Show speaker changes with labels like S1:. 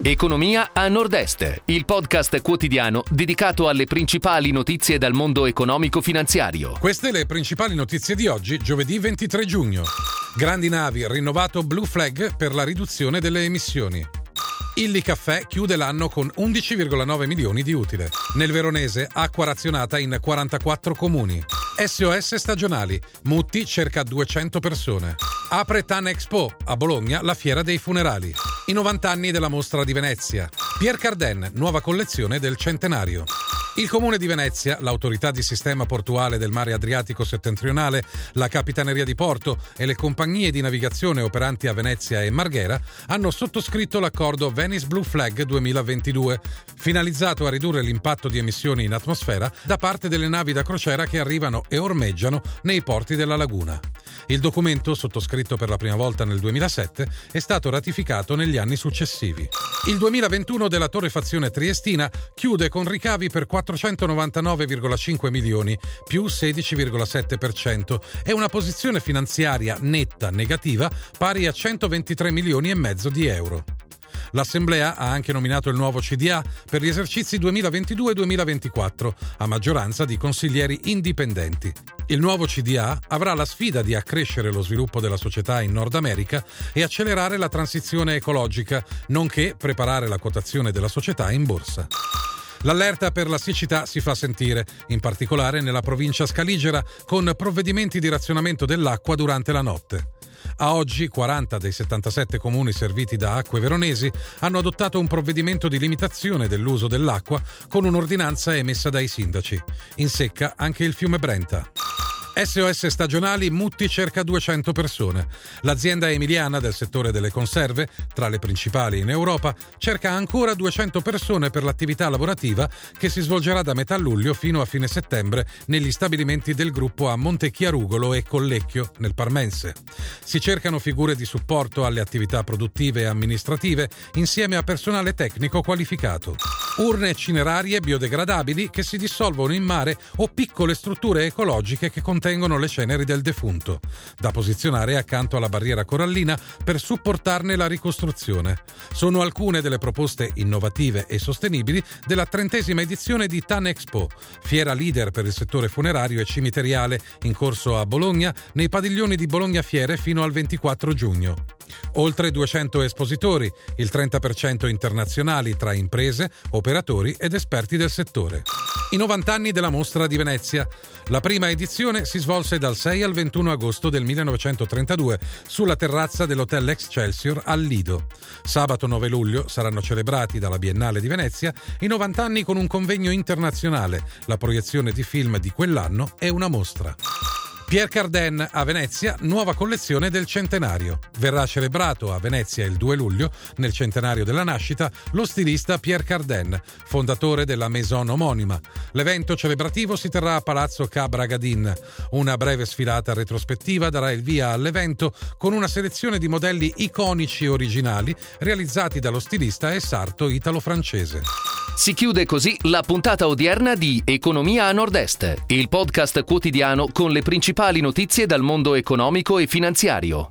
S1: Economia a Nord-Est, il podcast quotidiano dedicato alle principali notizie dal mondo economico-finanziario.
S2: Queste le principali notizie di oggi, giovedì 23 giugno. Grandi navi, rinnovato Blue Flag per la riduzione delle emissioni. Illy Caffè chiude l'anno con 11,9 milioni di utile. Nel Veronese, acqua razionata in 44 comuni. SOS stagionali. Mutti cerca 200 persone. Apre Tan Expo a Bologna, la fiera dei funerali. I 90 anni della mostra di Venezia. Pierre Cardin, nuova collezione del centenario. Il Comune di Venezia, l'autorità di sistema portuale del mare Adriatico settentrionale, la Capitaneria di Porto e le compagnie di navigazione operanti a Venezia e Marghera hanno sottoscritto l'accordo Venice Blue Flag 2022, finalizzato a ridurre l'impatto di emissioni in atmosfera da parte delle navi da crociera che arrivano e ormeggiano nei porti della laguna. Il documento, sottoscritto per la prima volta nel 2007, è stato ratificato negli anni successivi. Il 2021 della torrefazione triestina chiude con ricavi per 499,5 milioni, più 16,7%, e una posizione finanziaria netta negativa pari a 123 milioni e mezzo di euro. L'Assemblea ha anche nominato il nuovo CDA per gli esercizi 2022-2024, a maggioranza di consiglieri indipendenti. Il nuovo CDA avrà la sfida di accrescere lo sviluppo della società in Nord America e accelerare la transizione ecologica, nonché preparare la quotazione della società in borsa. L'allerta per la siccità si fa sentire, in particolare nella provincia scaligera, con provvedimenti di razionamento dell'acqua durante la notte. A oggi 40 dei 77 comuni serviti da acque veronesi hanno adottato un provvedimento di limitazione dell'uso dell'acqua con un'ordinanza emessa dai sindaci. In secca anche il fiume Brenta. SOS Stagionali Mutti cerca 200 persone. L'azienda emiliana del settore delle conserve, tra le principali in Europa, cerca ancora 200 persone per l'attività lavorativa che si svolgerà da metà luglio fino a fine settembre negli stabilimenti del gruppo a Montechiarugolo e Collecchio, nel Parmense. Si cercano figure di supporto alle attività produttive e amministrative insieme a personale tecnico qualificato. Urne cinerarie biodegradabili che si dissolvono in mare o piccole strutture ecologiche che contengono le ceneri del defunto, da posizionare accanto alla barriera corallina per supportarne la ricostruzione. Sono alcune delle proposte innovative e sostenibili della trentesima edizione di TAN Expo, fiera leader per il settore funerario e cimiteriale, in corso a Bologna nei padiglioni di Bologna Fiere fino al 24 giugno. Oltre 200 espositori, il 30% internazionali tra imprese, operatori ed esperti del settore. I 90 anni della mostra di Venezia. La prima edizione si svolse dal 6 al 21 agosto del 1932 sulla terrazza dell'Hotel Excelsior al Lido. Sabato 9 luglio saranno celebrati dalla Biennale di Venezia i 90 anni con un convegno internazionale, la proiezione di film di quell'anno e una mostra. Pierre Cardin a Venezia, nuova collezione del centenario. Verrà celebrato a Venezia il 2 luglio, nel centenario della nascita, lo stilista Pierre Cardin, fondatore della maison omonima. L'evento celebrativo si terrà a Palazzo Cabra Gadin. Una breve sfilata retrospettiva darà il via all'evento con una selezione di modelli iconici originali realizzati dallo stilista e sarto italo-francese.
S1: Si chiude così la puntata odierna di Economia a Nord-Est, il podcast quotidiano con le principali notizie dal mondo economico e finanziario.